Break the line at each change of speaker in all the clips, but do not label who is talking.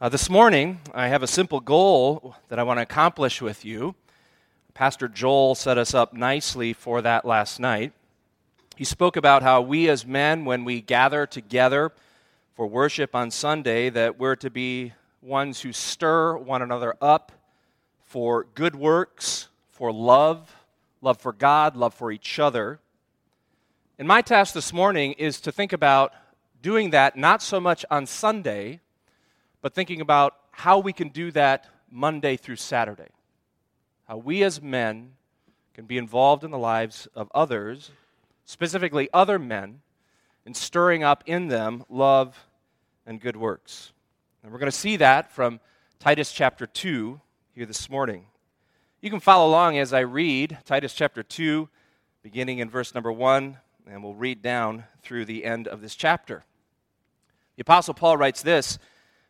Uh, this morning, I have a simple goal that I want to accomplish with you. Pastor Joel set us up nicely for that last night. He spoke about how we as men, when we gather together for worship on Sunday, that we're to be ones who stir one another up for good works, for love, love for God, love for each other. And my task this morning is to think about doing that not so much on Sunday but thinking about how we can do that Monday through Saturday. How we as men can be involved in the lives of others, specifically other men, in stirring up in them love and good works. And we're going to see that from Titus chapter 2 here this morning. You can follow along as I read Titus chapter 2, beginning in verse number 1, and we'll read down through the end of this chapter. The Apostle Paul writes this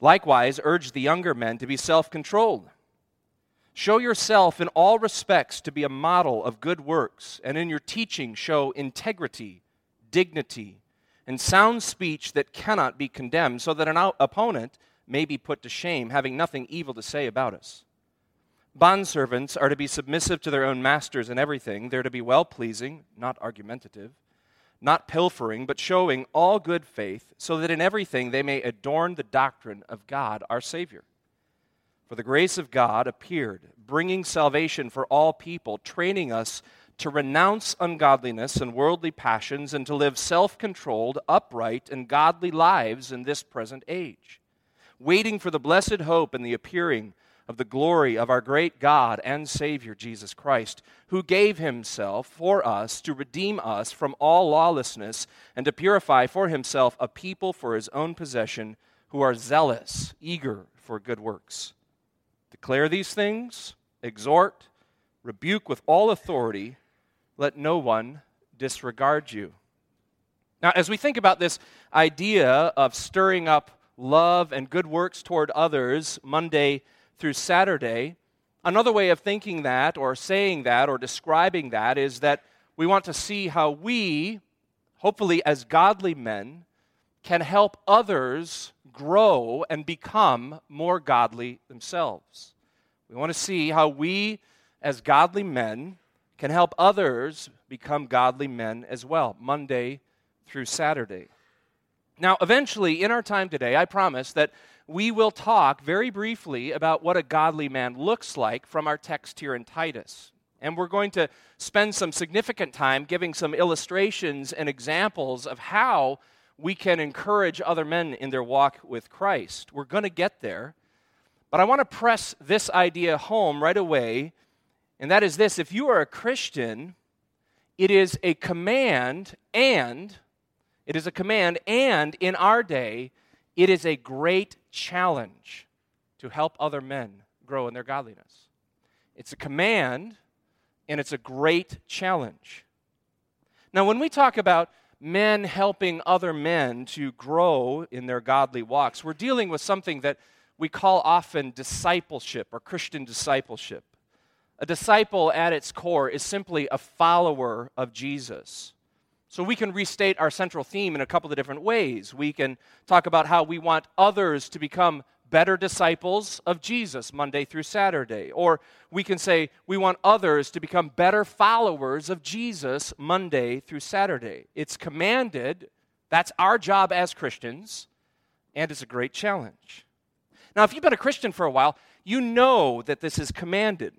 Likewise, urge the younger men to be self controlled. Show yourself in all respects to be a model of good works, and in your teaching show integrity, dignity, and sound speech that cannot be condemned, so that an opponent may be put to shame, having nothing evil to say about us. Bondservants are to be submissive to their own masters in everything. They're to be well pleasing, not argumentative not pilfering, but showing all good faith, so that in everything they may adorn the doctrine of God our Savior. For the grace of God appeared, bringing salvation for all people, training us to renounce ungodliness and worldly passions, and to live self controlled, upright, and godly lives in this present age, waiting for the blessed hope and the appearing of the glory of our great God and Savior Jesus Christ, who gave himself for us to redeem us from all lawlessness and to purify for himself a people for his own possession who are zealous, eager for good works. Declare these things, exhort, rebuke with all authority, let no one disregard you. Now, as we think about this idea of stirring up love and good works toward others, Monday through Saturday. Another way of thinking that, or saying that, or describing that is that we want to see how we, hopefully as godly men, can help others grow and become more godly themselves. We want to see how we, as godly men, can help others become godly men as well, Monday through Saturday. Now, eventually, in our time today, I promise that we will talk very briefly about what a godly man looks like from our text here in Titus. And we're going to spend some significant time giving some illustrations and examples of how we can encourage other men in their walk with Christ. We're going to get there. But I want to press this idea home right away, and that is this if you are a Christian, it is a command and it is a command, and in our day, it is a great challenge to help other men grow in their godliness. It's a command, and it's a great challenge. Now, when we talk about men helping other men to grow in their godly walks, we're dealing with something that we call often discipleship or Christian discipleship. A disciple at its core is simply a follower of Jesus. So we can restate our central theme in a couple of different ways. We can talk about how we want others to become better disciples of Jesus Monday through Saturday. Or we can say we want others to become better followers of Jesus Monday through Saturday. It's commanded, that's our job as Christians, and it's a great challenge. Now, if you've been a Christian for a while, you know that this is commanded.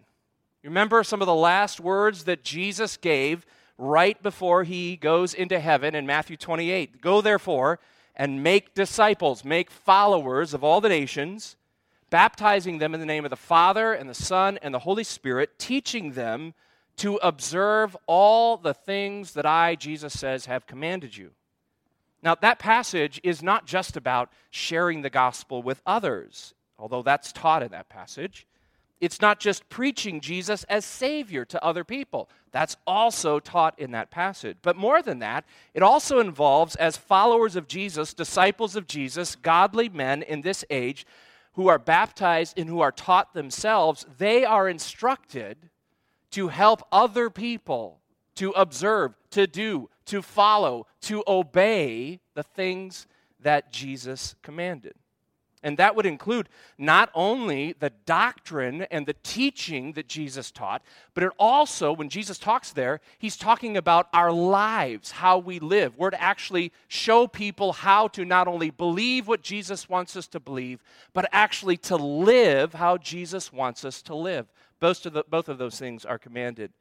You remember some of the last words that Jesus gave right before he goes into heaven in Matthew 28. Go therefore and make disciples, make followers of all the nations, baptizing them in the name of the Father and the Son and the Holy Spirit, teaching them to observe all the things that I, Jesus says, have commanded you. Now, that passage is not just about sharing the gospel with others, although that's taught in that passage. It's not just preaching Jesus as Savior to other people. That's also taught in that passage. But more than that, it also involves, as followers of Jesus, disciples of Jesus, godly men in this age who are baptized and who are taught themselves, they are instructed to help other people to observe, to do, to follow, to obey the things that Jesus commanded. And that would include not only the doctrine and the teaching that Jesus taught, but it also, when Jesus talks there, he's talking about our lives, how we live. We're to actually show people how to not only believe what Jesus wants us to believe, but actually to live how Jesus wants us to live. Both of, the, both of those things are commanded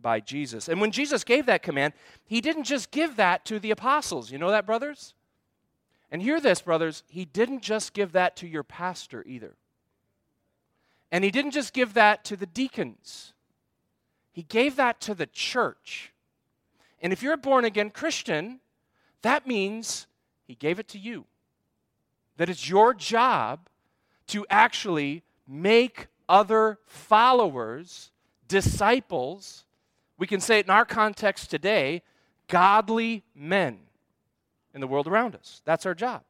by Jesus. And when Jesus gave that command, he didn't just give that to the apostles. You know that, brothers? And hear this, brothers, he didn't just give that to your pastor either. And he didn't just give that to the deacons, he gave that to the church. And if you're a born again Christian, that means he gave it to you. That it's your job to actually make other followers, disciples, we can say it in our context today, godly men in the world around us. That's our job.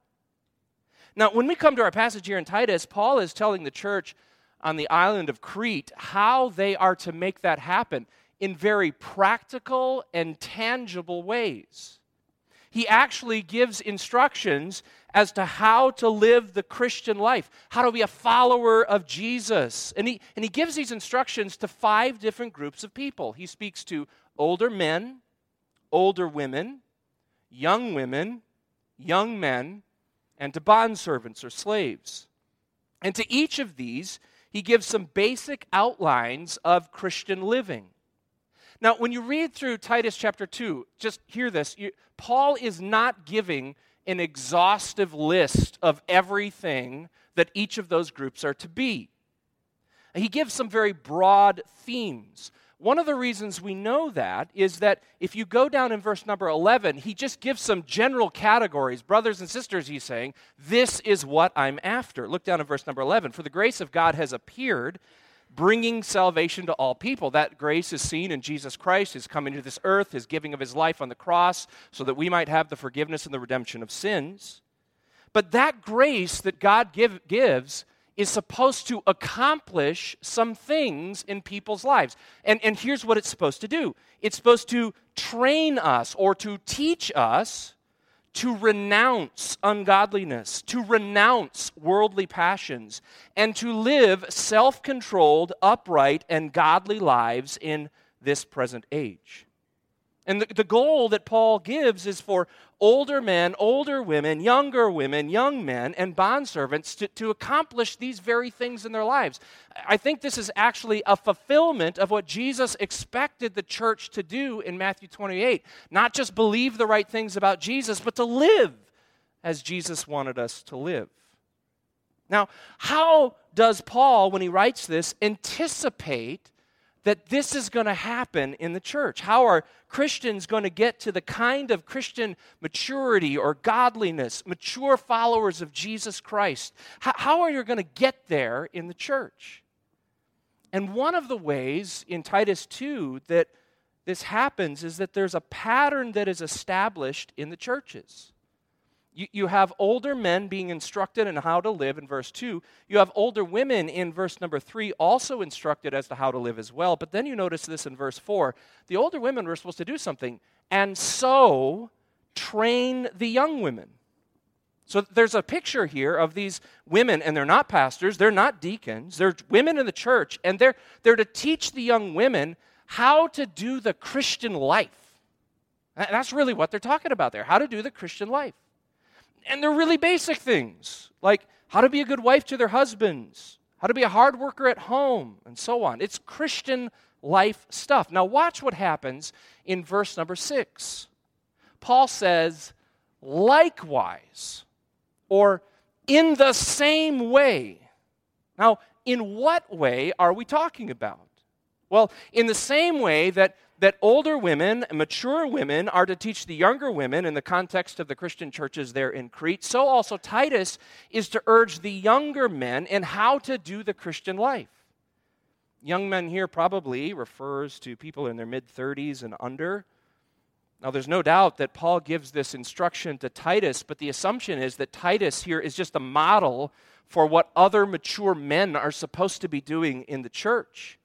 Now, when we come to our passage here in Titus, Paul is telling the church on the island of Crete how they are to make that happen in very practical and tangible ways. He actually gives instructions as to how to live the Christian life, how to be a follower of Jesus. And he, and he gives these instructions to five different groups of people. He speaks to older men, older women, young women, young men, and to bondservants or slaves. And to each of these, he gives some basic outlines of Christian living. Now, when you read through Titus chapter 2, just hear this. You, Paul is not giving an exhaustive list of everything that each of those groups are to be. He gives some very broad themes. One of the reasons we know that is that if you go down in verse number 11, he just gives some general categories. Brothers and sisters, he's saying, This is what I'm after. Look down in verse number 11. For the grace of God has appeared, bringing salvation to all people. That grace is seen in Jesus Christ, his coming to this earth, his giving of his life on the cross, so that we might have the forgiveness and the redemption of sins. But that grace that God give, gives is supposed to accomplish some things in people's lives. And, and here's what it's supposed to do it's supposed to train us or to teach us to renounce ungodliness, to renounce worldly passions, and to live self controlled, upright, and godly lives in this present age. And the, the goal that Paul gives is for older men, older women, younger women, young men, and bondservants to, to accomplish these very things in their lives. I think this is actually a fulfillment of what Jesus expected the church to do in Matthew 28. Not just believe the right things about Jesus, but to live as Jesus wanted us to live. Now, how does Paul, when he writes this, anticipate that this is going to happen in the church. How are Christians going to get to the kind of Christian maturity or godliness, mature followers of Jesus Christ? How, how are you going to get there in the church? And one of the ways in Titus 2 that this happens is that there's a pattern that is established in the churches. You, you have older men being instructed in how to live in verse 2. You have older women in verse number 3 also instructed as to how to live as well. But then you notice this in verse 4. The older women were supposed to do something, and so train the young women. So there's a picture here of these women, and they're not pastors, they're not deacons, they're women in the church, and they're, they're to teach the young women how to do the Christian life. That's really what they're talking about there how to do the Christian life. And they're really basic things, like how to be a good wife to their husbands, how to be a hard worker at home, and so on. It's Christian life stuff. Now, watch what happens in verse number six. Paul says, likewise, or in the same way. Now, in what way are we talking about? Well, in the same way that that older women, mature women, are to teach the younger women in the context of the Christian churches there in Crete, so also Titus is to urge the younger men in how to do the Christian life. Young men here probably refers to people in their mid 30s and under. Now, there's no doubt that Paul gives this instruction to Titus, but the assumption is that Titus here is just a model for what other mature men are supposed to be doing in the church.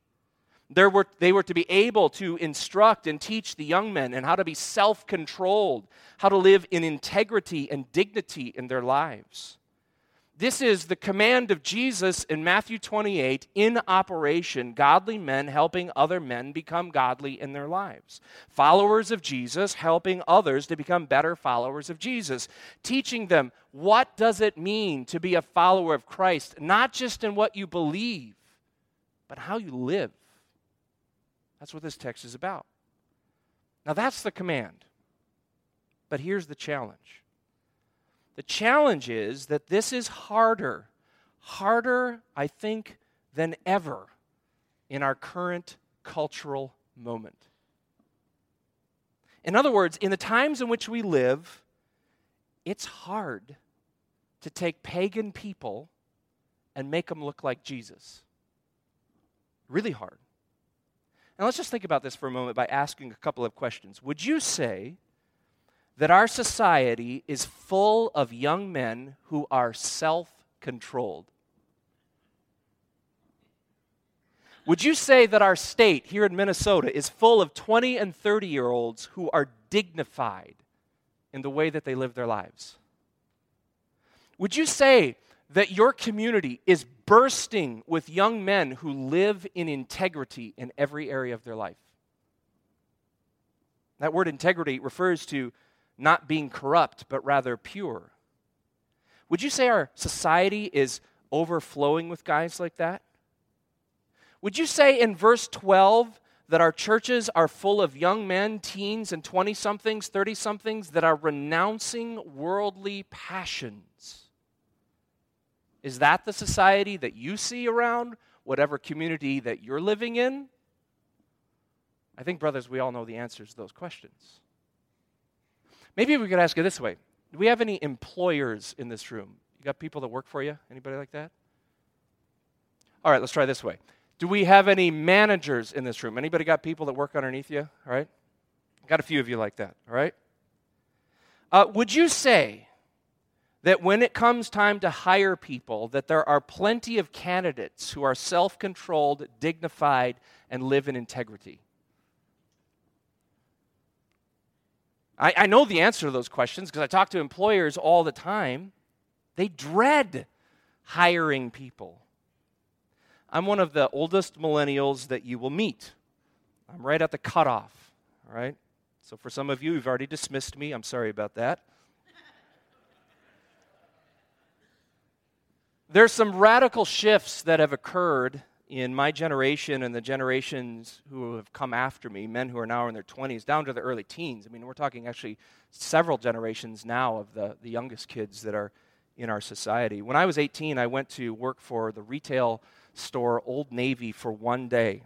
Were, they were to be able to instruct and teach the young men and how to be self controlled, how to live in integrity and dignity in their lives. This is the command of Jesus in Matthew 28 in operation, godly men helping other men become godly in their lives. Followers of Jesus helping others to become better followers of Jesus, teaching them what does it mean to be a follower of Christ, not just in what you believe, but how you live. That's what this text is about. Now that's the command. But here's the challenge. The challenge is that this is harder, harder, I think, than ever in our current cultural moment. In other words, in the times in which we live, it's hard to take pagan people and make them look like Jesus. Really hard. Now, let's just think about this for a moment by asking a couple of questions. Would you say that our society is full of young men who are self controlled. Would you say that our state here in Minnesota is full of 20 and 30 year olds who are dignified in the way that they live their lives? Would you say that your community is bursting with young men who live in integrity in every area of their life? That word integrity refers to not being corrupt, but rather pure. Would you say our society is overflowing with guys like that? Would you say in verse 12 that our churches are full of young men, teens, and 20 somethings, 30 somethings that are renouncing worldly passions? Is that the society that you see around whatever community that you're living in? I think, brothers, we all know the answers to those questions. Maybe we could ask it this way Do we have any employers in this room? You got people that work for you? Anybody like that? All right, let's try this way. Do we have any managers in this room? Anybody got people that work underneath you? All right? Got a few of you like that, all right? Uh, would you say that when it comes time to hire people, that there are plenty of candidates who are self controlled, dignified, and live in integrity? I, I know the answer to those questions because I talk to employers all the time. They dread hiring people. I'm one of the oldest millennials that you will meet. I'm right at the cutoff, all right? So for some of you, you've already dismissed me. I'm sorry about that. There's some radical shifts that have occurred in my generation and the generations who have come after me, men who are now in their 20s, down to the early teens. I mean, we're talking actually several generations now of the, the youngest kids that are in our society. When I was 18, I went to work for the retail store Old Navy for one day.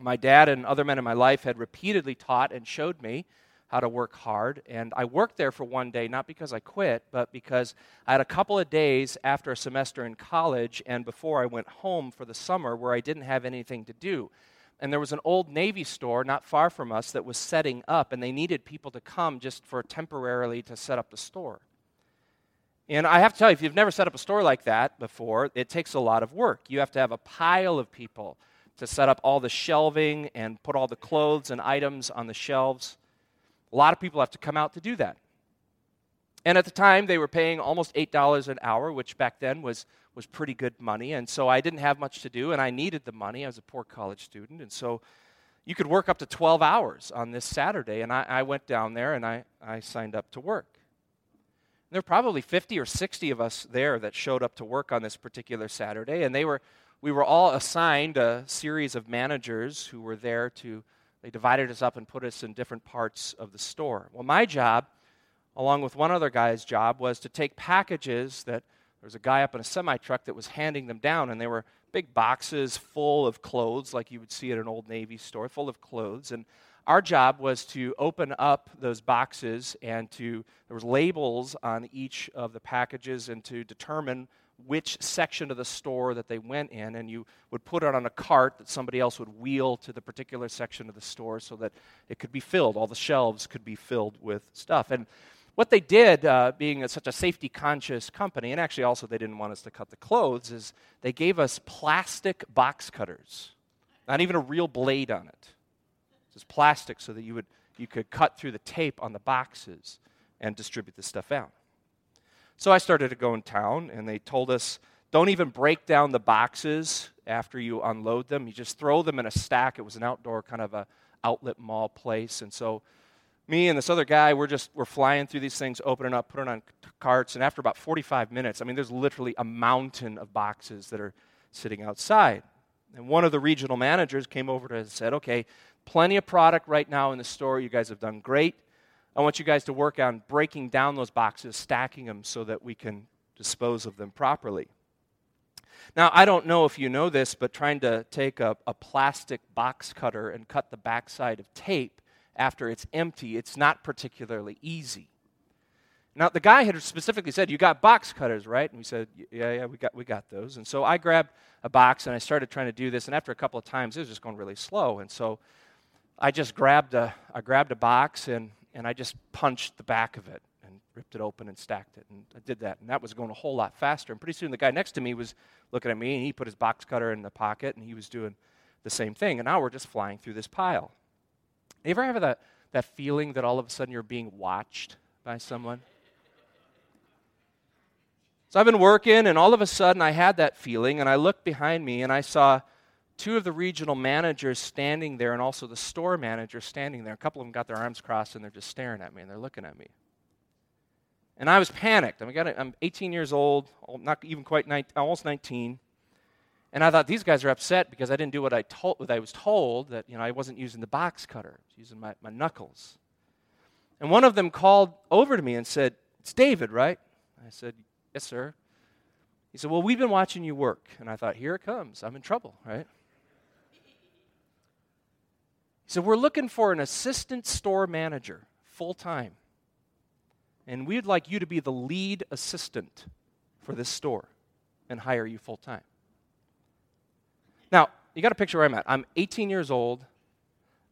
My dad and other men in my life had repeatedly taught and showed me how to work hard. And I worked there for one day, not because I quit, but because I had a couple of days after a semester in college and before I went home for the summer where I didn't have anything to do. And there was an old Navy store not far from us that was setting up, and they needed people to come just for temporarily to set up the store. And I have to tell you, if you've never set up a store like that before, it takes a lot of work. You have to have a pile of people to set up all the shelving and put all the clothes and items on the shelves. A lot of people have to come out to do that. And at the time, they were paying almost $8 an hour, which back then was, was pretty good money. And so I didn't have much to do, and I needed the money. I was a poor college student. And so you could work up to 12 hours on this Saturday. And I, I went down there and I, I signed up to work. And there were probably 50 or 60 of us there that showed up to work on this particular Saturday. And they were, we were all assigned a series of managers who were there to they divided us up and put us in different parts of the store. Well, my job, along with one other guy's job, was to take packages that there was a guy up in a semi truck that was handing them down, and they were big boxes full of clothes, like you would see at an old Navy store, full of clothes. And our job was to open up those boxes and to, there was labels on each of the packages and to determine which section of the store that they went in, and you would put it on a cart that somebody else would wheel to the particular section of the store so that it could be filled. All the shelves could be filled with stuff. And what they did, uh, being a, such a safety conscious company, and actually also they didn't want us to cut the clothes, is they gave us plastic box cutters, not even a real blade on it. Just plastic so that you, would, you could cut through the tape on the boxes and distribute the stuff out. So I started to go in town, and they told us don't even break down the boxes after you unload them. You just throw them in a stack. It was an outdoor kind of a outlet mall place, and so me and this other guy, we're just we're flying through these things, opening up, putting on carts, and after about 45 minutes, I mean, there's literally a mountain of boxes that are sitting outside. And one of the regional managers came over to us and said, "Okay, plenty of product right now in the store. You guys have done great. I want you guys to work on breaking down those boxes, stacking them so that we can dispose of them properly." Now, I don't know if you know this, but trying to take a, a plastic box cutter and cut the backside of tape after it's empty, it's not particularly easy. Now, the guy had specifically said, You got box cutters, right? And we said, Yeah, yeah, we got, we got those. And so I grabbed a box and I started trying to do this. And after a couple of times, it was just going really slow. And so I just grabbed a, I grabbed a box and, and I just punched the back of it and ripped it open and stacked it. And I did that. And that was going a whole lot faster. And pretty soon the guy next to me was looking at me and he put his box cutter in the pocket and he was doing the same thing. And now we're just flying through this pile. You ever have that, that feeling that all of a sudden you're being watched by someone? So I've been working, and all of a sudden I had that feeling, and I looked behind me and I saw two of the regional managers standing there, and also the store manager standing there. A couple of them got their arms crossed and they're just staring at me and they're looking at me. And I was panicked. I mean, I'm 18 years old, not even quite 19, almost 19. And I thought these guys are upset because I didn't do what I, told, what I was told, that you know, I wasn't using the box cutter, I was using my, my knuckles. And one of them called over to me and said, It's David, right? I said, Yes, sir. He said, Well, we've been watching you work. And I thought, Here it comes. I'm in trouble, right? Said, We're looking for an assistant store manager, full time. And we'd like you to be the lead assistant for this store and hire you full time. Now, you got a picture where I'm at. I'm 18 years old.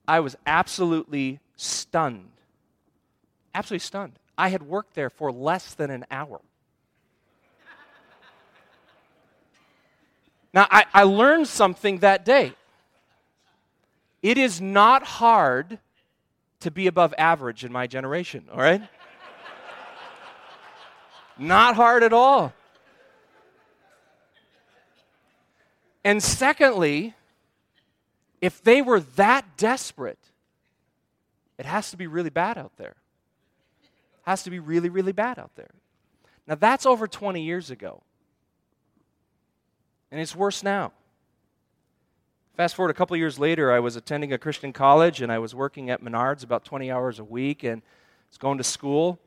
I was absolutely stunned. Absolutely stunned. I had worked there for less than an hour. Now, I, I learned something that day. It is not hard to be above average in my generation, all right? not hard at all. And secondly, if they were that desperate, it has to be really bad out there. It has to be really, really bad out there. Now, that's over 20 years ago. And it's worse now. Fast forward a couple years later, I was attending a Christian college and I was working at Menards about 20 hours a week and was going to school.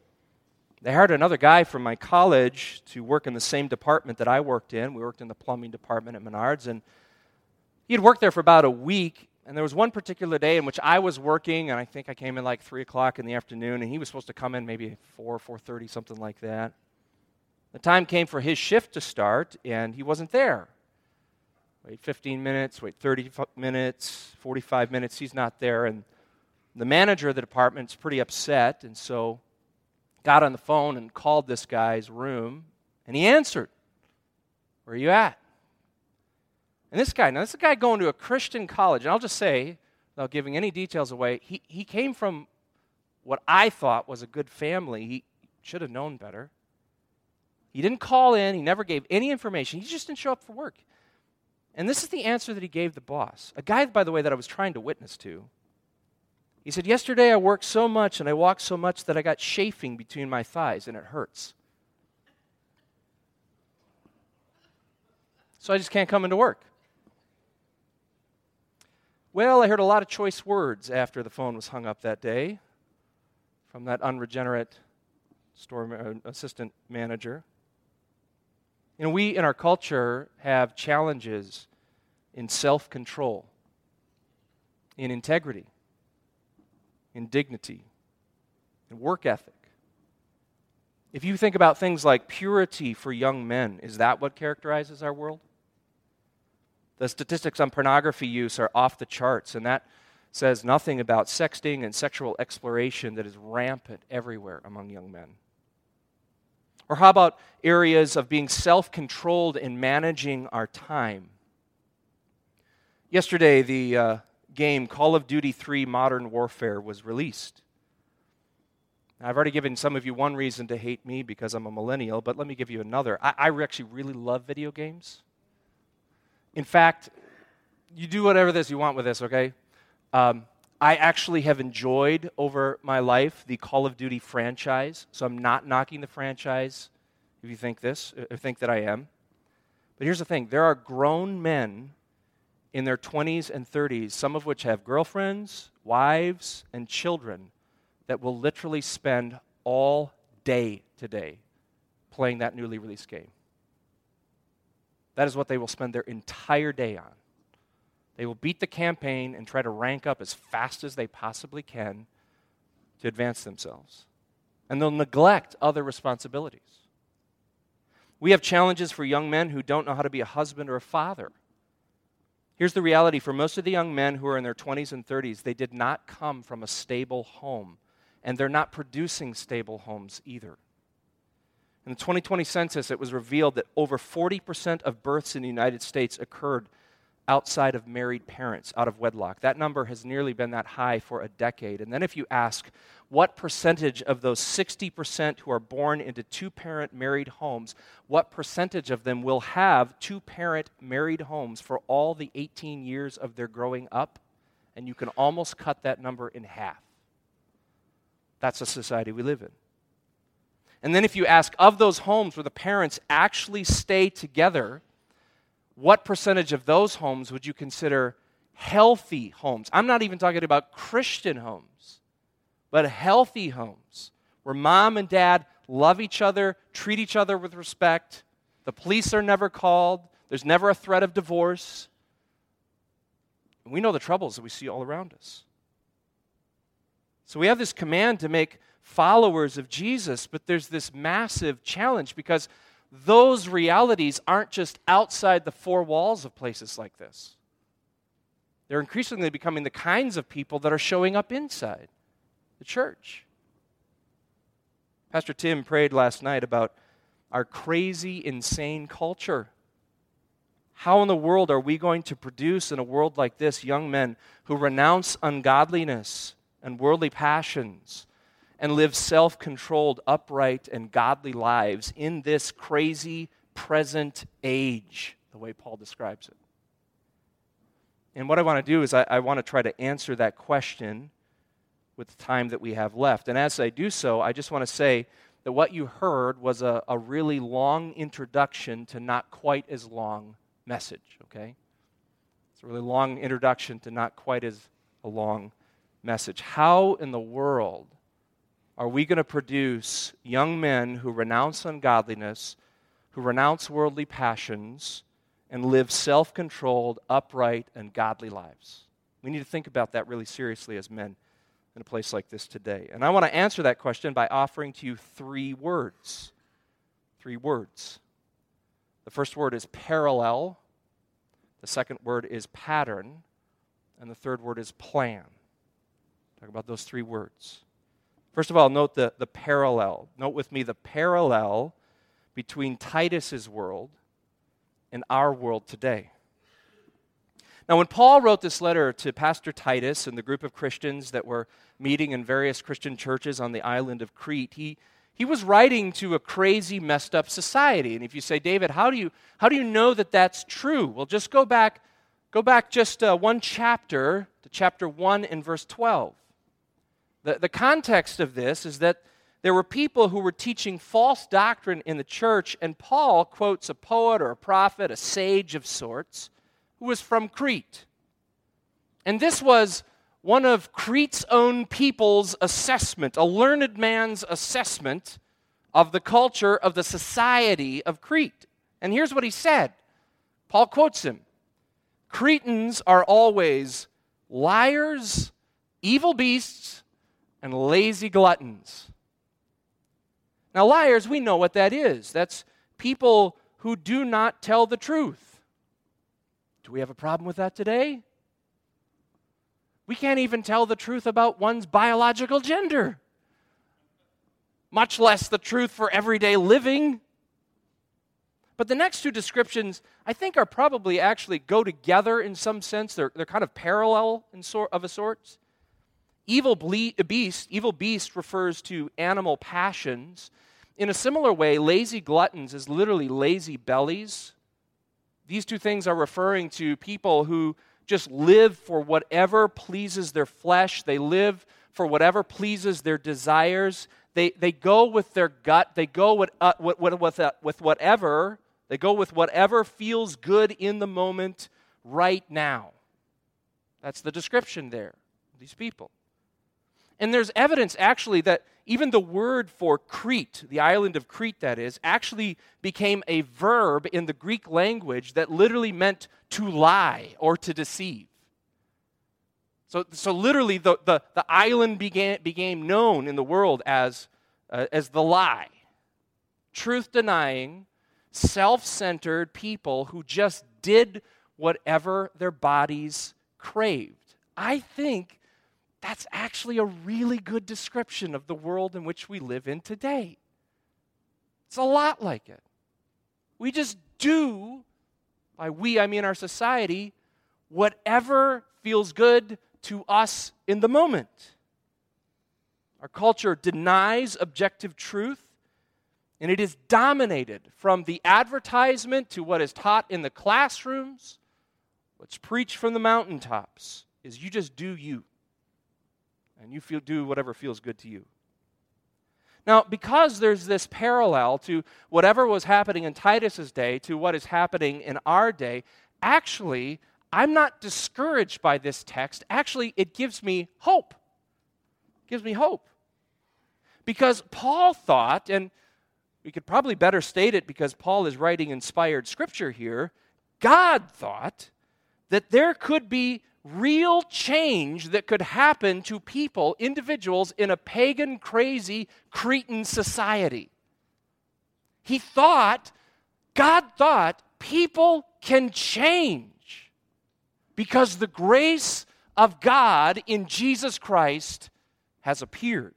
They hired another guy from my college to work in the same department that I worked in. We worked in the plumbing department at Menards, and he had worked there for about a week. And there was one particular day in which I was working, and I think I came in like three o'clock in the afternoon, and he was supposed to come in maybe four, four thirty, something like that. The time came for his shift to start, and he wasn't there. Wait 15 minutes, wait 30 minutes, 45 minutes, he's not there. And the manager of the department's pretty upset, and so got on the phone and called this guy's room, and he answered. Where are you at? And this guy, now this is a guy going to a Christian college, and I'll just say, without giving any details away, he, he came from what I thought was a good family. He should have known better. He didn't call in, he never gave any information, he just didn't show up for work. And this is the answer that he gave the boss. A guy, by the way, that I was trying to witness to. He said, Yesterday I worked so much and I walked so much that I got chafing between my thighs and it hurts. So I just can't come into work. Well, I heard a lot of choice words after the phone was hung up that day from that unregenerate store uh, assistant manager. Know, we in our culture have challenges in self control, in integrity in dignity, in work ethic. If you think about things like purity for young men, is that what characterizes our world? The statistics on pornography use are off the charts, and that says nothing about sexting and sexual exploration that is rampant everywhere among young men. Or how about areas of being self controlled in managing our time? Yesterday, the uh, game Call of Duty 3 Modern Warfare was released. I've already given some of you one reason to hate me because I'm a millennial, but let me give you another. I, I actually really love video games. In fact, you do whatever this you want with this, okay? Um, I actually have enjoyed over my life the Call of Duty franchise, so I'm not knocking the franchise if you think this, or think that I am. But here's the thing there are grown men in their 20s and 30s, some of which have girlfriends, wives, and children, that will literally spend all day today playing that newly released game. That is what they will spend their entire day on. They will beat the campaign and try to rank up as fast as they possibly can to advance themselves. And they'll neglect other responsibilities. We have challenges for young men who don't know how to be a husband or a father. Here's the reality for most of the young men who are in their 20s and 30s, they did not come from a stable home, and they're not producing stable homes either. In the 2020 census, it was revealed that over 40% of births in the United States occurred outside of married parents, out of wedlock. That number has nearly been that high for a decade. And then if you ask, what percentage of those 60% who are born into two parent married homes, what percentage of them will have two parent married homes for all the 18 years of their growing up? And you can almost cut that number in half. That's the society we live in. And then if you ask, of those homes where the parents actually stay together, what percentage of those homes would you consider healthy homes? I'm not even talking about Christian homes, but healthy homes where mom and dad love each other, treat each other with respect, the police are never called, there's never a threat of divorce. And we know the troubles that we see all around us. So we have this command to make followers of Jesus, but there's this massive challenge because those realities aren't just outside the four walls of places like this. They're increasingly becoming the kinds of people that are showing up inside the church. Pastor Tim prayed last night about our crazy, insane culture. How in the world are we going to produce in a world like this young men who renounce ungodliness and worldly passions and live self controlled, upright, and godly lives in this crazy present age, the way Paul describes it. And what I want to do is I, I want to try to answer that question with the time that we have left. And as I do so, I just want to say that what you heard was a, a really long introduction to not quite as long message, okay? It's a really long introduction to not quite as a long message. How in the world are we going to produce young men who renounce ungodliness, who renounce worldly passions, and live self controlled, upright, and godly lives? We need to think about that really seriously as men in a place like this today. And I want to answer that question by offering to you three words. Three words. The first word is parallel, the second word is pattern, and the third word is plan. Talk about those three words. First of all, note the, the parallel. Note with me the parallel between Titus's world and our world today. Now, when Paul wrote this letter to Pastor Titus and the group of Christians that were meeting in various Christian churches on the island of Crete, he, he was writing to a crazy, messed up society. And if you say, David, how do you, how do you know that that's true? Well, just go back, go back just uh, one chapter to chapter 1 and verse 12. The, the context of this is that there were people who were teaching false doctrine in the church, and Paul quotes a poet or a prophet, a sage of sorts, who was from Crete. And this was one of Crete's own people's assessment, a learned man's assessment of the culture of the society of Crete. And here's what he said Paul quotes him Cretans are always liars, evil beasts, and lazy gluttons. Now, liars, we know what that is. That's people who do not tell the truth. Do we have a problem with that today? We can't even tell the truth about one's biological gender, much less the truth for everyday living. But the next two descriptions, I think, are probably actually go together in some sense. They're, they're kind of parallel in sort, of a sort. Evil ble- beast, evil beast refers to animal passions. In a similar way, lazy gluttons is literally lazy bellies. These two things are referring to people who just live for whatever pleases their flesh. They live for whatever pleases their desires. They, they go with their gut. They go with, uh, with, with, uh, with whatever they go with whatever feels good in the moment right now. That's the description there, these people. And there's evidence actually that even the word for Crete, the island of Crete that is, actually became a verb in the Greek language that literally meant to lie or to deceive. So, so literally, the, the, the island began, became known in the world as, uh, as the lie. Truth denying, self centered people who just did whatever their bodies craved. I think that's actually a really good description of the world in which we live in today. It's a lot like it. We just do, by we, I mean our society, whatever feels good to us in the moment. Our culture denies objective truth and it is dominated from the advertisement to what is taught in the classrooms, what's preached from the mountaintops, is you just do you. And you feel, do whatever feels good to you. Now, because there's this parallel to whatever was happening in Titus's day to what is happening in our day, actually, I'm not discouraged by this text. Actually, it gives me hope. It gives me hope. Because Paul thought, and we could probably better state it because Paul is writing inspired scripture here. God thought that there could be real change that could happen to people, individuals, in a pagan, crazy Cretan society. He thought, God thought, people can change because the grace of God in Jesus Christ has appeared.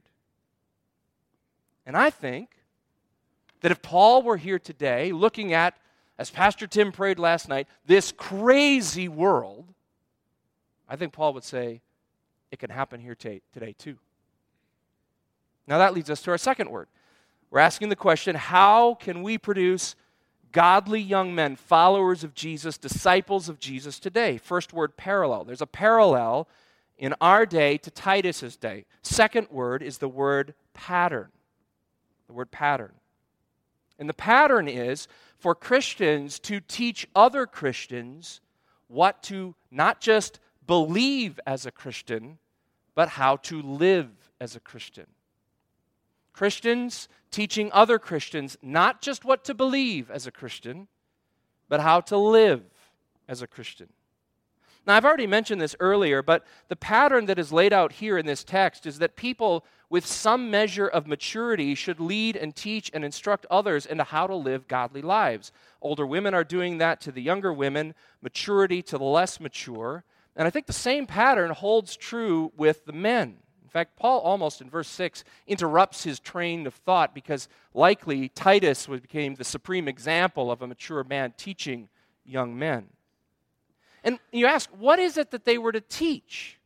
And I think that if Paul were here today looking at, as Pastor Tim prayed last night, this crazy world, I think Paul would say, it can happen here t- today too. Now that leads us to our second word. We're asking the question how can we produce godly young men, followers of Jesus, disciples of Jesus today? First word, parallel. There's a parallel in our day to Titus's day. Second word is the word pattern. The word pattern. And the pattern is for Christians to teach other Christians what to not just believe as a Christian, but how to live as a Christian. Christians teaching other Christians not just what to believe as a Christian, but how to live as a Christian. Now, I've already mentioned this earlier, but the pattern that is laid out here in this text is that people with some measure of maturity should lead and teach and instruct others into how to live godly lives. Older women are doing that to the younger women, maturity to the less mature. And I think the same pattern holds true with the men. In fact, Paul almost in verse 6 interrupts his train of thought because likely Titus became the supreme example of a mature man teaching young men. And you ask, what is it that they were to teach?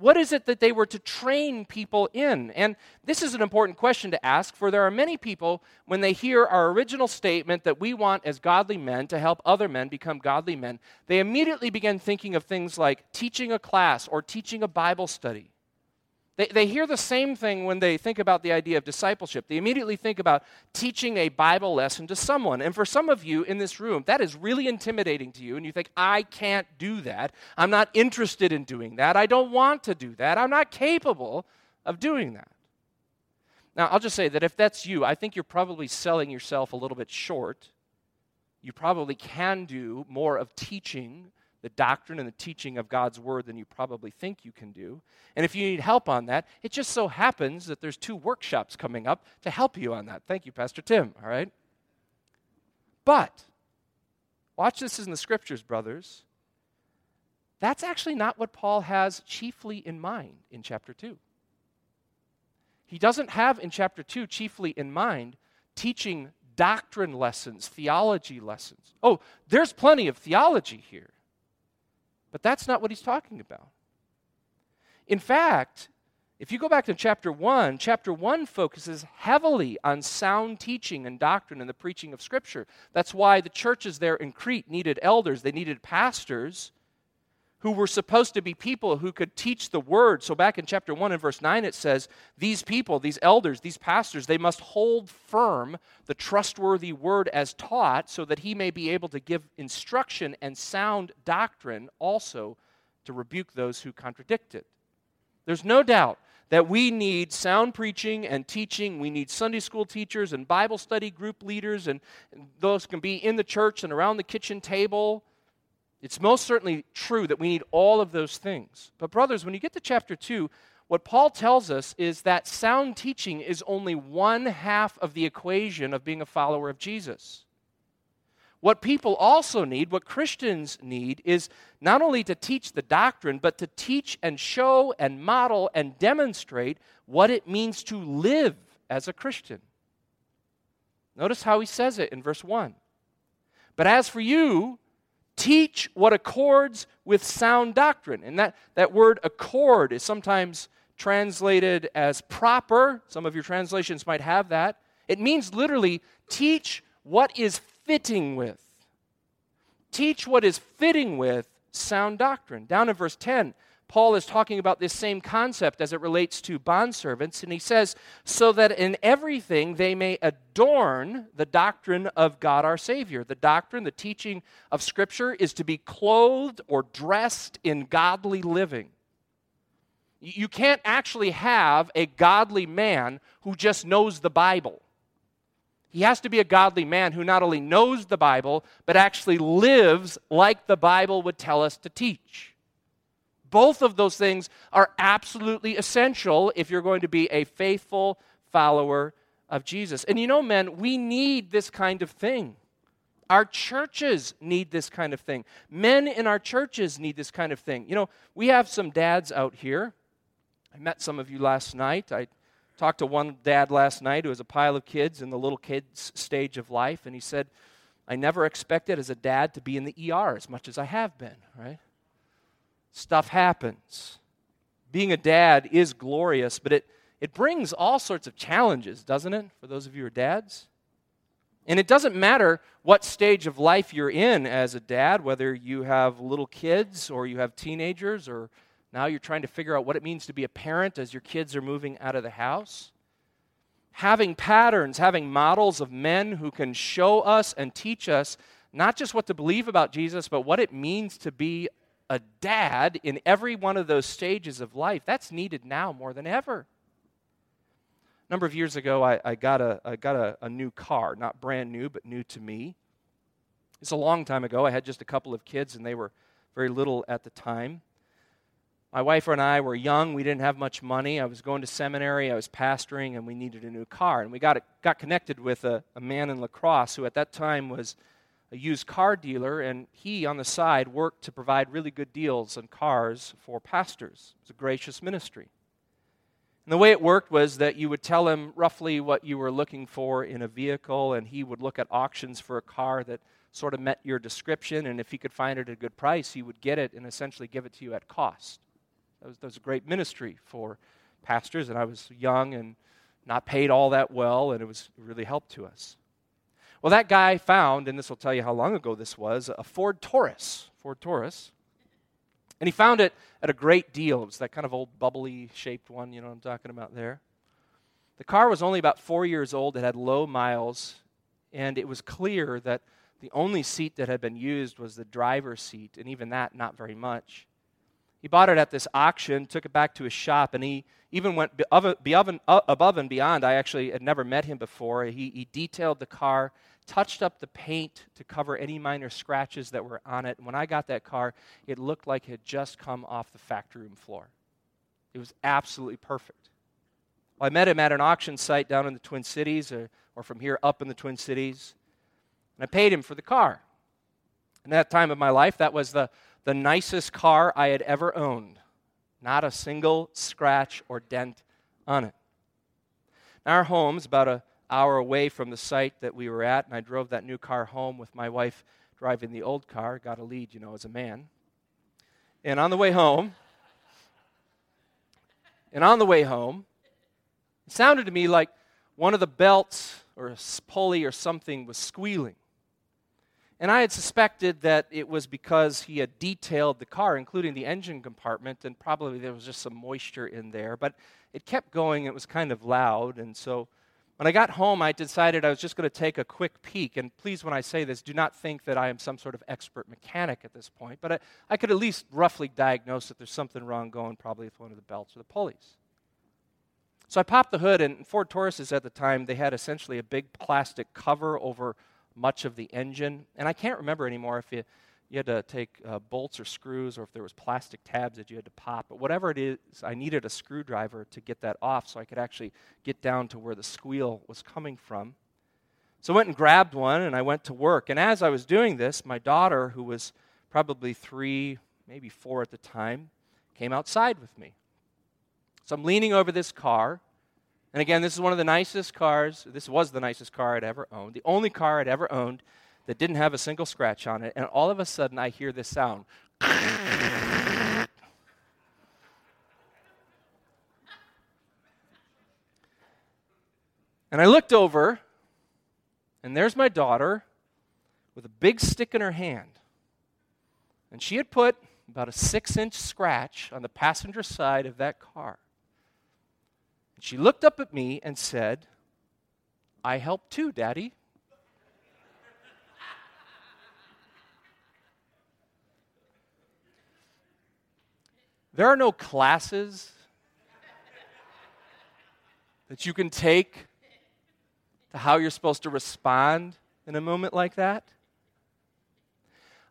What is it that they were to train people in? And this is an important question to ask, for there are many people, when they hear our original statement that we want as godly men to help other men become godly men, they immediately begin thinking of things like teaching a class or teaching a Bible study. They, they hear the same thing when they think about the idea of discipleship. They immediately think about teaching a Bible lesson to someone. And for some of you in this room, that is really intimidating to you. And you think, I can't do that. I'm not interested in doing that. I don't want to do that. I'm not capable of doing that. Now, I'll just say that if that's you, I think you're probably selling yourself a little bit short. You probably can do more of teaching the doctrine and the teaching of God's word than you probably think you can do. And if you need help on that, it just so happens that there's two workshops coming up to help you on that. Thank you, Pastor Tim, all right? But, watch this in the scriptures, brothers. That's actually not what Paul has chiefly in mind in chapter 2. He doesn't have in chapter 2 chiefly in mind teaching doctrine lessons, theology lessons. Oh, there's plenty of theology here. But that's not what he's talking about. In fact, if you go back to chapter 1, chapter 1 focuses heavily on sound teaching and doctrine and the preaching of Scripture. That's why the churches there in Crete needed elders, they needed pastors who were supposed to be people who could teach the word. So, back in chapter 1 and verse 9, it says, These people, these elders, these pastors, they must hold firm the trustworthy word as taught, so that he may be able to give instruction and sound doctrine also to rebuke those who contradict it. There's no doubt that we need sound preaching and teaching. We need Sunday school teachers and Bible study group leaders, and those can be in the church and around the kitchen table it's most certainly true that we need all of those things. But, brothers, when you get to chapter 2, what Paul tells us is that sound teaching is only one half of the equation of being a follower of Jesus. What people also need, what Christians need, is not only to teach the doctrine, but to teach and show and model and demonstrate what it means to live as a Christian. Notice how he says it in verse 1. But as for you, teach what accords with sound doctrine. And that, that word accord is sometimes translated as proper. Some of your translations might have that. It means literally teach what is fitting with. Teach what is fitting with sound doctrine. Down in verse 10, Paul is talking about this same concept as it relates to bondservants, and he says, so that in everything they may adorn the doctrine of God our Savior. The doctrine, the teaching of Scripture is to be clothed or dressed in godly living. You can't actually have a godly man who just knows the Bible. He has to be a godly man who not only knows the Bible, but actually lives like the Bible would tell us to teach. Both of those things are absolutely essential if you're going to be a faithful follower of Jesus. And you know, men, we need this kind of thing. Our churches need this kind of thing. Men in our churches need this kind of thing. You know, we have some dads out here. I met some of you last night. I talked to one dad last night who has a pile of kids in the little kids stage of life, and he said, I never expected as a dad to be in the ER as much as I have been, right? Stuff happens. Being a dad is glorious, but it, it brings all sorts of challenges, doesn't it, for those of you who are dads? And it doesn't matter what stage of life you're in as a dad, whether you have little kids or you have teenagers, or now you're trying to figure out what it means to be a parent as your kids are moving out of the house. Having patterns, having models of men who can show us and teach us not just what to believe about Jesus, but what it means to be a dad in every one of those stages of life. That's needed now more than ever. A number of years ago, I, I got, a, I got a, a new car, not brand new, but new to me. It's a long time ago. I had just a couple of kids, and they were very little at the time. My wife and I were young. We didn't have much money. I was going to seminary. I was pastoring, and we needed a new car. And we got, got connected with a, a man in La Crosse who, at that time, was a used car dealer, and he, on the side, worked to provide really good deals on cars for pastors. It was a gracious ministry. And the way it worked was that you would tell him roughly what you were looking for in a vehicle, and he would look at auctions for a car that sort of met your description, and if he could find it at a good price, he would get it and essentially give it to you at cost. That was, that was a great ministry for pastors, and I was young and not paid all that well, and it was really helped to us. Well, that guy found, and this will tell you how long ago this was, a Ford Taurus. Ford Taurus. And he found it at a great deal. It was that kind of old bubbly shaped one, you know what I'm talking about there. The car was only about four years old, it had low miles, and it was clear that the only seat that had been used was the driver's seat, and even that, not very much. He bought it at this auction, took it back to his shop, and he even went uh, above and beyond. I actually had never met him before. He, he detailed the car, touched up the paint to cover any minor scratches that were on it. When I got that car, it looked like it had just come off the factory room floor. It was absolutely perfect. Well, I met him at an auction site down in the Twin Cities, or, or from here up in the Twin Cities, and I paid him for the car. In that time of my life, that was the, the nicest car I had ever owned. Not a single scratch or dent on it. Now, our home is about an hour away from the site that we were at, and I drove that new car home with my wife driving the old car. Got a lead, you know, as a man. And on the way home, and on the way home, it sounded to me like one of the belts or a pulley or something was squealing. And I had suspected that it was because he had detailed the car, including the engine compartment, and probably there was just some moisture in there. But it kept going, it was kind of loud. And so when I got home, I decided I was just going to take a quick peek. And please, when I say this, do not think that I am some sort of expert mechanic at this point. But I, I could at least roughly diagnose that there's something wrong going, probably with one of the belts or the pulleys. So I popped the hood, and Ford Tauruses at the time, they had essentially a big plastic cover over much of the engine. And I can't remember anymore if you, you had to take uh, bolts or screws or if there was plastic tabs that you had to pop. But whatever it is, I needed a screwdriver to get that off so I could actually get down to where the squeal was coming from. So I went and grabbed one and I went to work. And as I was doing this, my daughter, who was probably three, maybe four at the time, came outside with me. So I'm leaning over this car and again, this is one of the nicest cars. This was the nicest car I'd ever owned. The only car I'd ever owned that didn't have a single scratch on it. And all of a sudden, I hear this sound. and I looked over, and there's my daughter with a big stick in her hand. And she had put about a six inch scratch on the passenger side of that car. And She looked up at me and said, I helped too, Daddy. There are no classes that you can take to how you're supposed to respond in a moment like that.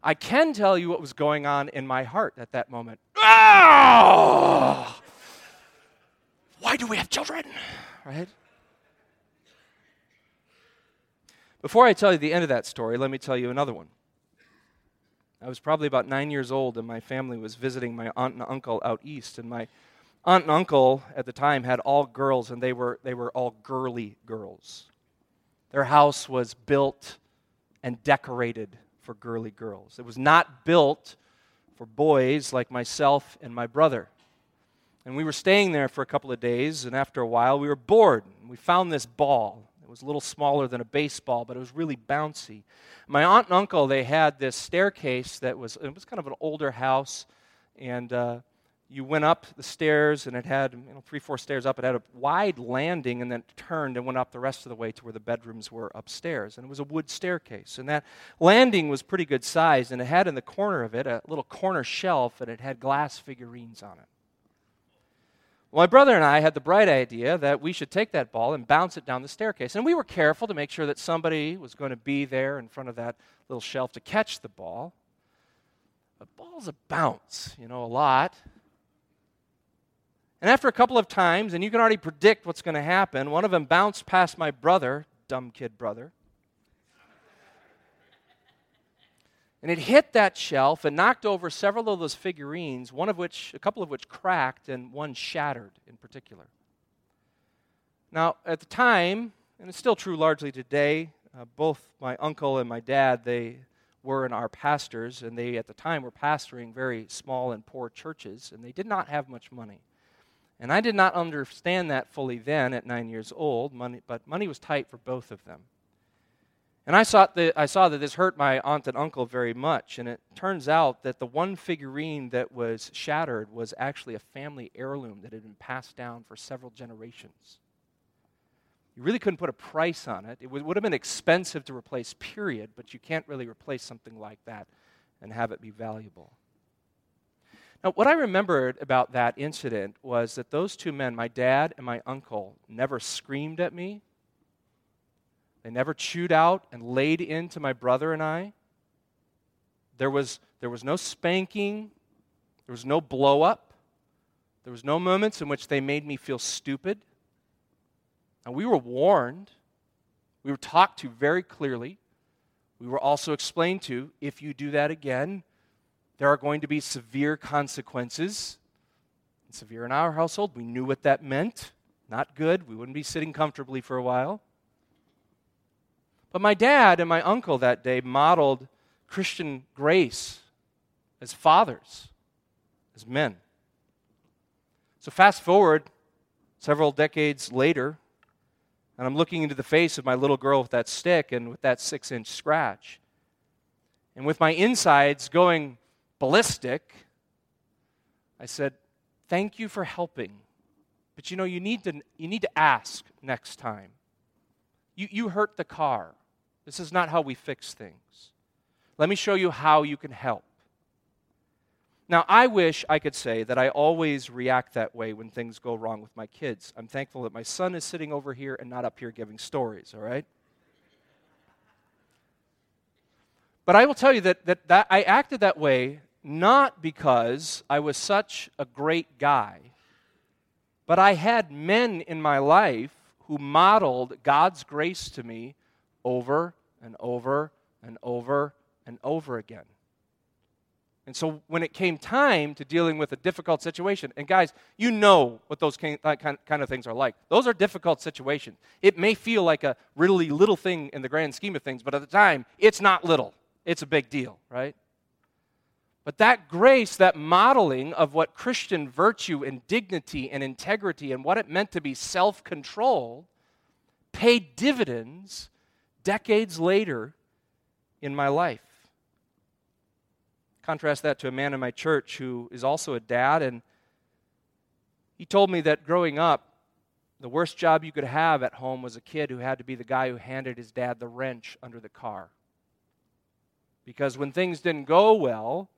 I can tell you what was going on in my heart at that moment. Oh! Why do we have children? Right? Before I tell you the end of that story, let me tell you another one. I was probably about nine years old, and my family was visiting my aunt and uncle out east. And my aunt and uncle at the time had all girls, and they were, they were all girly girls. Their house was built and decorated for girly girls. It was not built for boys like myself and my brother. And we were staying there for a couple of days, and after a while, we were bored. We found this ball. It was a little smaller than a baseball, but it was really bouncy. My aunt and uncle, they had this staircase that was, it was kind of an older house, and uh, you went up the stairs, and it had you know, three, four stairs up. It had a wide landing, and then it turned and went up the rest of the way to where the bedrooms were upstairs. And it was a wood staircase. And that landing was pretty good size, and it had in the corner of it a little corner shelf, and it had glass figurines on it. My brother and I had the bright idea that we should take that ball and bounce it down the staircase. And we were careful to make sure that somebody was going to be there in front of that little shelf to catch the ball. But balls a bounce, you know, a lot. And after a couple of times, and you can already predict what's going to happen, one of them bounced past my brother, dumb kid brother. And it hit that shelf and knocked over several of those figurines, one of which, a couple of which cracked and one shattered in particular. Now, at the time, and it's still true largely today, uh, both my uncle and my dad, they were in our pastors, and they at the time were pastoring very small and poor churches, and they did not have much money. And I did not understand that fully then at nine years old, money, but money was tight for both of them. And I saw, that, I saw that this hurt my aunt and uncle very much. And it turns out that the one figurine that was shattered was actually a family heirloom that had been passed down for several generations. You really couldn't put a price on it. It would, would have been expensive to replace, period, but you can't really replace something like that and have it be valuable. Now, what I remembered about that incident was that those two men, my dad and my uncle, never screamed at me They never chewed out and laid into my brother and I. There was, there was no spanking, there was no blow up, there was no moments in which they made me feel stupid. And we were warned, we were talked to very clearly. We were also explained to if you do that again, there are going to be severe consequences. And severe in our household, we knew what that meant. Not good. We wouldn't be sitting comfortably for a while. But my dad and my uncle that day modeled Christian grace as fathers, as men. So, fast forward several decades later, and I'm looking into the face of my little girl with that stick and with that six inch scratch. And with my insides going ballistic, I said, Thank you for helping. But you know, you need to, you need to ask next time. You, you hurt the car. This is not how we fix things. Let me show you how you can help. Now, I wish I could say that I always react that way when things go wrong with my kids. I'm thankful that my son is sitting over here and not up here giving stories, all right? But I will tell you that, that, that I acted that way not because I was such a great guy, but I had men in my life who modeled God's grace to me over and over and over and over again. And so when it came time to dealing with a difficult situation, and guys, you know what those kind of things are like. Those are difficult situations. It may feel like a really little thing in the grand scheme of things, but at the time, it's not little. It's a big deal, right? But that grace, that modeling of what Christian virtue and dignity and integrity and what it meant to be self control paid dividends decades later in my life. Contrast that to a man in my church who is also a dad, and he told me that growing up, the worst job you could have at home was a kid who had to be the guy who handed his dad the wrench under the car. Because when things didn't go well,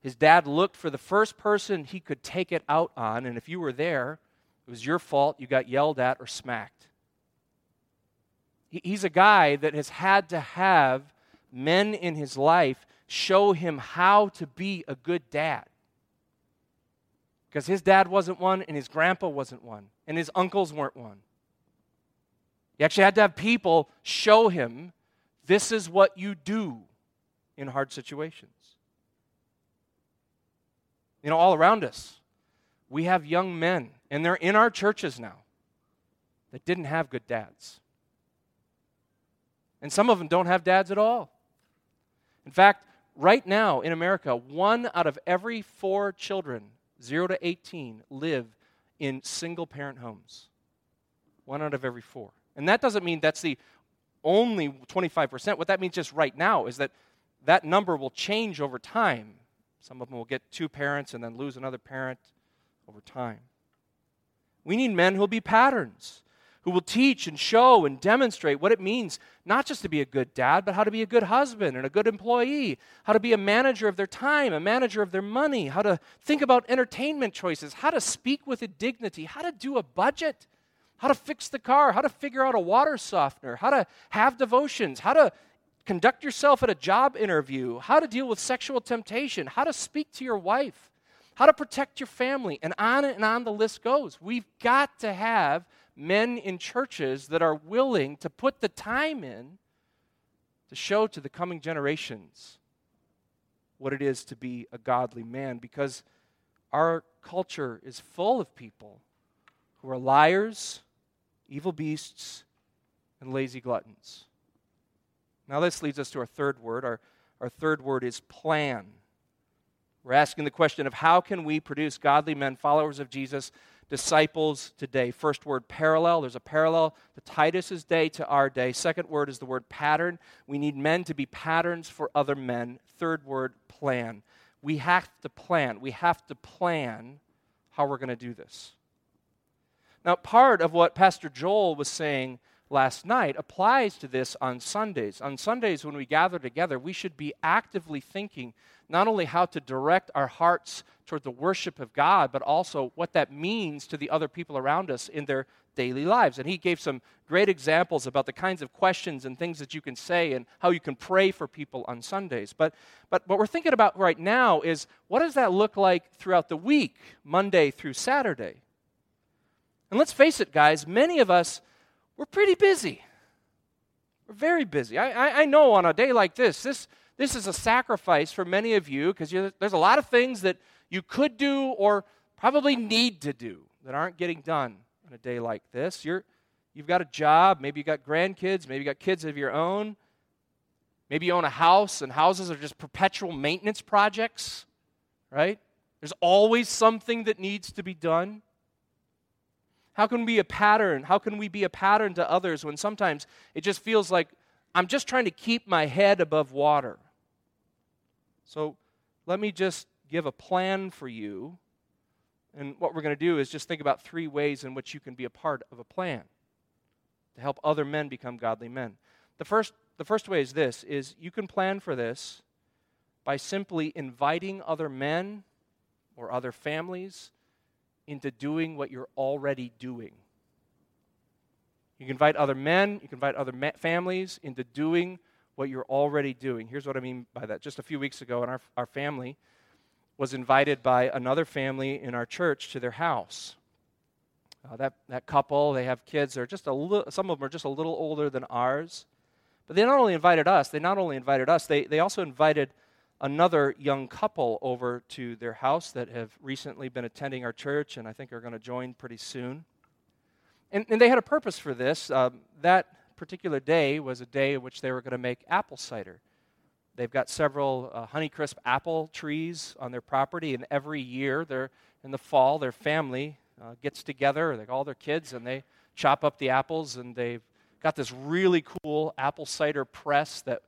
his dad looked for the first person he could take it out on, and if you were there, it was your fault, you got yelled at or smacked. He's a guy that has had to have men in his life show him how to be a good dad. Because his dad wasn't one, and his grandpa wasn't one, and his uncles weren't one. He actually had to have people show him this is what you do in hard situations. You know, all around us, we have young men, and they're in our churches now, that didn't have good dads. And some of them don't have dads at all. In fact, right now in America, one out of every four children, 0 to 18, live in single parent homes. One out of every four. And that doesn't mean that's the only 25%. What that means just right now is that that number will change over time. Some of them will get two parents and then lose another parent over time. We need men who'll be patterns who will teach and show and demonstrate what it means not just to be a good dad, but how to be a good husband and a good employee, how to be a manager of their time, a manager of their money, how to think about entertainment choices, how to speak with a dignity, how to do a budget, how to fix the car, how to figure out a water softener, how to have devotions, how to conduct yourself at a job interview, how to deal with sexual temptation, how to speak to your wife, how to protect your family, and on and on the list goes. We've got to have men in churches that are willing to put the time in to show to the coming generations what it is to be a godly man because our culture is full of people who are liars, evil beasts, and lazy gluttons. Now, this leads us to our third word. Our, our third word is plan. We're asking the question of how can we produce godly men, followers of Jesus, disciples today. First word, parallel. There's a parallel to Titus's day to our day. Second word is the word pattern. We need men to be patterns for other men. Third word, plan. We have to plan. We have to plan how we're going to do this. Now, part of what Pastor Joel was saying last night applies to this on Sundays. On Sundays, when we gather together, we should be actively thinking not only how to direct our hearts toward the worship of God, but also what that means to the other people around us in their daily lives. And he gave some great examples about the kinds of questions and things that you can say and how you can pray for people on Sundays. But, but what we're thinking about right now is what does that look like throughout the week, Monday through Saturday? And let's face it, guys, many of us, we're pretty busy. We're very busy. I, I, I know on a day like this, this, this is a sacrifice for many of you because there's a lot of things that you could do or probably need to do that aren't getting done on a day like this. You're, you've got a job, maybe you've got grandkids, maybe you've got kids of your own. Maybe you own a house, and houses are just perpetual maintenance projects, right? There's always something that needs to be done. How can we be a pattern? How can we be a pattern to others when sometimes it just feels like I'm just trying to keep my head above water? So let me just give a plan for you. And what we're going to do is just think about three ways in which you can be a part of a plan to help other men become godly men. The first, the first way is this is you can plan for this by simply inviting other men or other families into doing what you're already doing. You can invite other men, you can invite other ma- families into doing what you're already doing. Here's what I mean by that. Just a few weeks ago, and our, our family was invited by another family in our church to their house. Uh, that, that couple, they have kids. They're just a little, some of them are just a little older than ours. But they not only invited us, they not only invited us, they, they also invited another young couple over to their house that have recently been attending our church and I think are going to join pretty soon. And, and they had a purpose for this. Um, that particular day was a day in which they were going to make apple cider. They've got several uh, Honeycrisp apple trees on their property, and every year, they're, in the fall, their family uh, gets together, like all their kids, and they chop up the apples, and they've got this really cool apple cider press that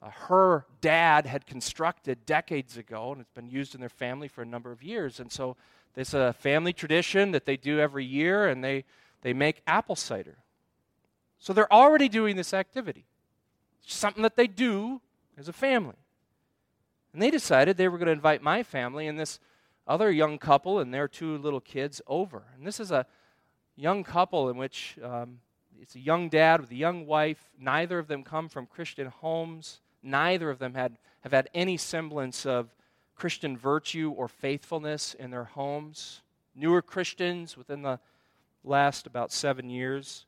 uh, her dad had constructed decades ago, and it's been used in their family for a number of years. And so it's a family tradition that they do every year, and they, they make apple cider. So they're already doing this activity. It's something that they do as a family. And they decided they were going to invite my family and this other young couple and their two little kids over. And this is a young couple in which um, it's a young dad with a young wife. Neither of them come from Christian homes. Neither of them had, have had any semblance of Christian virtue or faithfulness in their homes. Newer Christians within the last about seven years.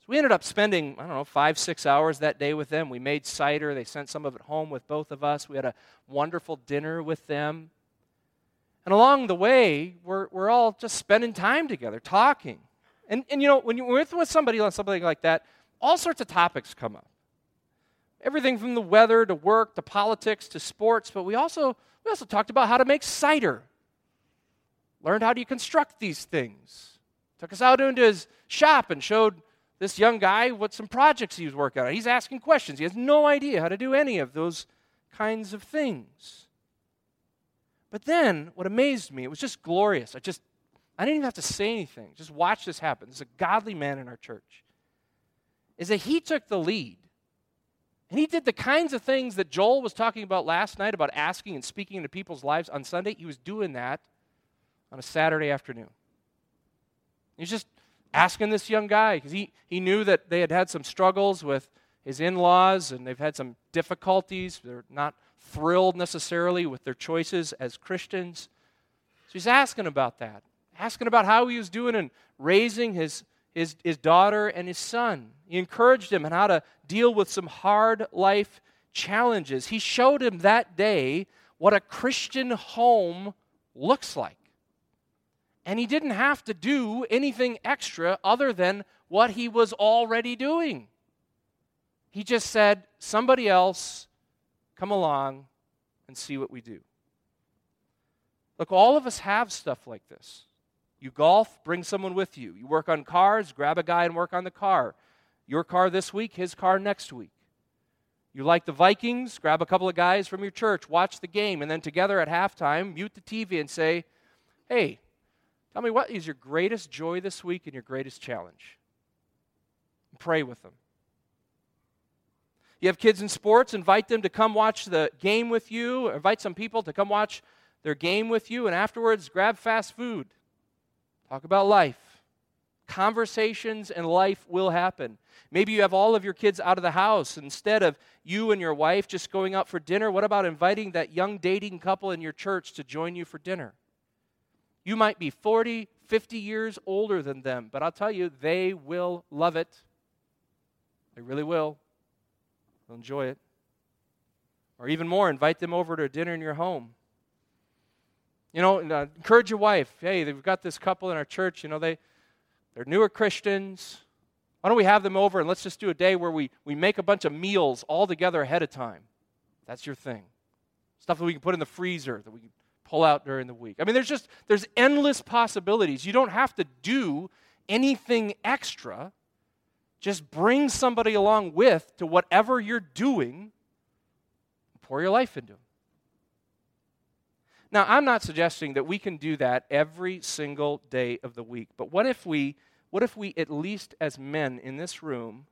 So we ended up spending, I don't know, five, six hours that day with them. We made cider. They sent some of it home with both of us. We had a wonderful dinner with them. And along the way, we're, we're all just spending time together, talking. And, and you know, when you're with, with somebody on something like that, all sorts of topics come up everything from the weather to work to politics to sports, but we also, we also talked about how to make cider. Learned how do you construct these things. Took us out into his shop and showed this young guy what some projects he was working on. He's asking questions. He has no idea how to do any of those kinds of things. But then what amazed me, it was just glorious. I just I didn't even have to say anything. Just watch this happen. There's a godly man in our church. Is that he took the lead and he did the kinds of things that Joel was talking about last night about asking and speaking into people's lives on Sunday. He was doing that on a Saturday afternoon. He was just asking this young guy because he, he knew that they had had some struggles with his in laws and they've had some difficulties. They're not thrilled necessarily with their choices as Christians. So he's asking about that, asking about how he was doing and raising his his, his daughter and his son. He encouraged him on how to deal with some hard life challenges. He showed him that day what a Christian home looks like. And he didn't have to do anything extra other than what he was already doing. He just said, Somebody else, come along and see what we do. Look, all of us have stuff like this. You golf, bring someone with you. You work on cars, grab a guy and work on the car. Your car this week, his car next week. You like the Vikings, grab a couple of guys from your church, watch the game, and then together at halftime, mute the TV and say, Hey, tell me what is your greatest joy this week and your greatest challenge? And pray with them. You have kids in sports, invite them to come watch the game with you, invite some people to come watch their game with you, and afterwards grab fast food Talk about life. Conversations and life will happen. Maybe you have all of your kids out of the house. Instead of you and your wife just going out for dinner, what about inviting that young dating couple in your church to join you for dinner? You might be 40, 50 years older than them, but I'll tell you, they will love it. They really will. They'll enjoy it. Or even more, invite them over to dinner in your home. You know, uh, encourage your wife. Hey, we've got this couple in our church. You know, they, they're newer Christians. Why don't we have them over and let's just do a day where we, we make a bunch of meals all together ahead of time? That's your thing. Stuff that we can put in the freezer that we can pull out during the week. I mean, there's just there's endless possibilities. You don't have to do anything extra. Just bring somebody along with to whatever you're doing. Pour your life into them. Now, I'm not suggesting that we can do that every single day of the week, but what if we what if we at least as men in this room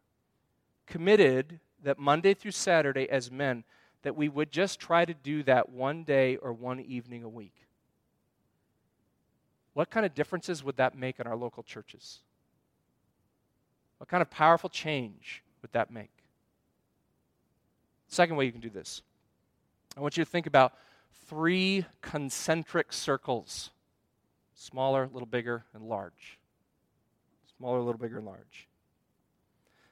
committed that Monday through Saturday as men that we would just try to do that one day or one evening a week? What kind of differences would that make in our local churches? What kind of powerful change would that make? Second way you can do this I want you to think about three concentric circles smaller, a little bigger, and large. Smaller, a little bigger, and large.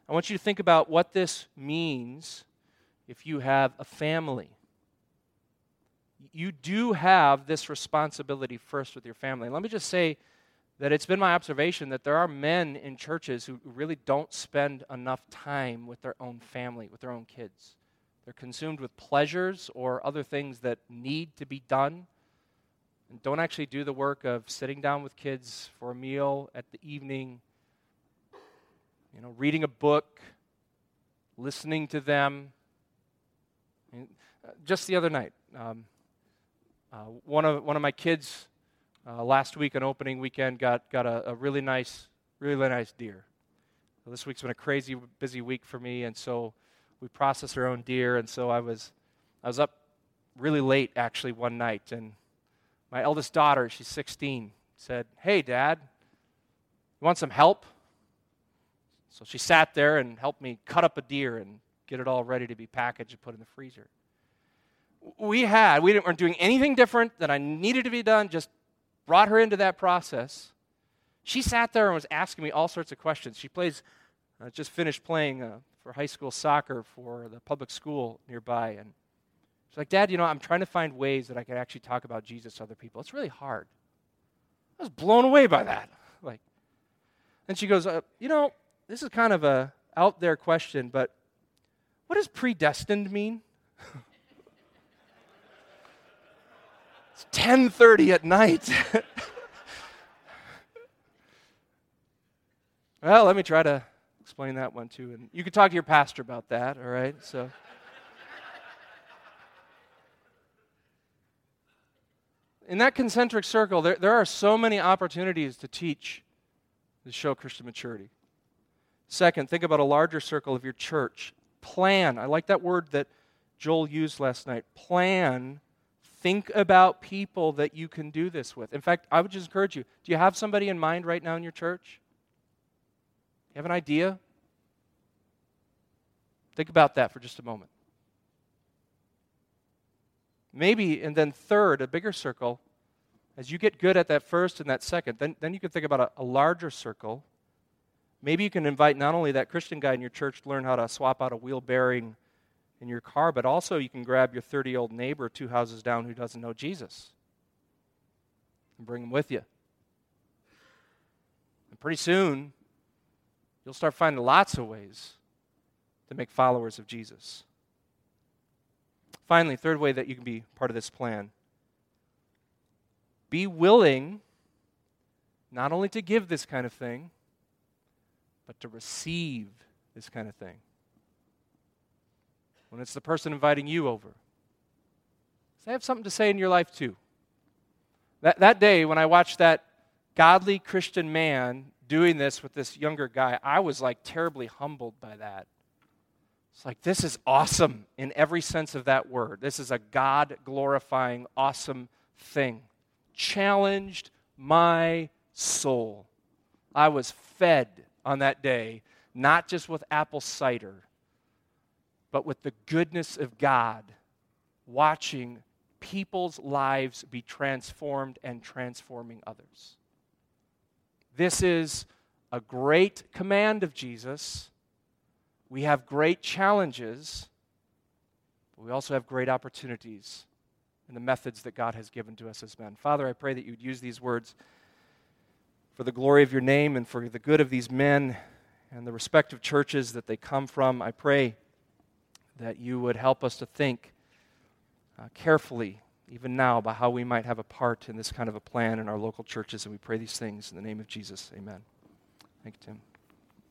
I want you to think about what this means if you have a family. You do have this responsibility first with your family. let me just say that it's been my observation that there are men in churches who really don't spend enough time with their own family, with their own kids. They're consumed with pleasures or other things that need to be done and don't actually do the work of sitting down with kids for a meal at the evening, you know, reading a book, listening to them, uh, just the other night, um, uh, one, of, one of my kids uh, last week on opening weekend got, got a, a really nice, really nice deer. So this week's been a crazy busy week for me, and so we process our own deer. And so I was, I was up really late actually one night, and my eldest daughter, she's 16, said, "Hey, Dad, you want some help?" So she sat there and helped me cut up a deer and get it all ready to be packaged and put in the freezer. We had, we weren't doing anything different that I needed to be done, just brought her into that process. She sat there and was asking me all sorts of questions. She plays, uh, just finished playing uh, for high school soccer for the public school nearby. And she's like, Dad, you know, I'm trying to find ways that I can actually talk about Jesus to other people. It's really hard. I was blown away by that. Like, and she goes, uh, you know, this is kind of a out there question, but what does predestined mean? it's 10:30 at night. well, let me try to explain that one too. And you can talk to your pastor about that, all right? So In that concentric circle, there, there are so many opportunities to teach to show Christian maturity. Second, think about a larger circle of your church plan. I like that word that Joel used last night. Plan. Think about people that you can do this with. In fact, I would just encourage you do you have somebody in mind right now in your church? You have an idea? Think about that for just a moment. Maybe, and then third, a bigger circle. As you get good at that first and that second, then, then you can think about a, a larger circle Maybe you can invite not only that Christian guy in your church to learn how to swap out a wheel bearing in your car, but also you can grab your 30 year old neighbor two houses down who doesn't know Jesus and bring him with you. And pretty soon, you'll start finding lots of ways to make followers of Jesus. Finally, third way that you can be part of this plan be willing not only to give this kind of thing, but to receive this kind of thing. When it's the person inviting you over, they have something to say in your life too. That, that day, when I watched that godly Christian man doing this with this younger guy, I was like terribly humbled by that. It's like, this is awesome in every sense of that word. This is a God glorifying, awesome thing. Challenged my soul. I was fed on that day, not just with apple cider, but with the goodness of God, watching people's lives be transformed and transforming others. This is a great command of Jesus. We have great challenges, but we also have great opportunities in the methods that God has given to us as men. Father, I pray that you'd use these words for the glory of your name and for the good of these men and the respective churches that they come from. I pray that you would help us to think uh, carefully, even now, about how we might have a part in this kind of a plan in our local churches. And we pray these things in the name of Jesus. Amen. Thank you, Tim.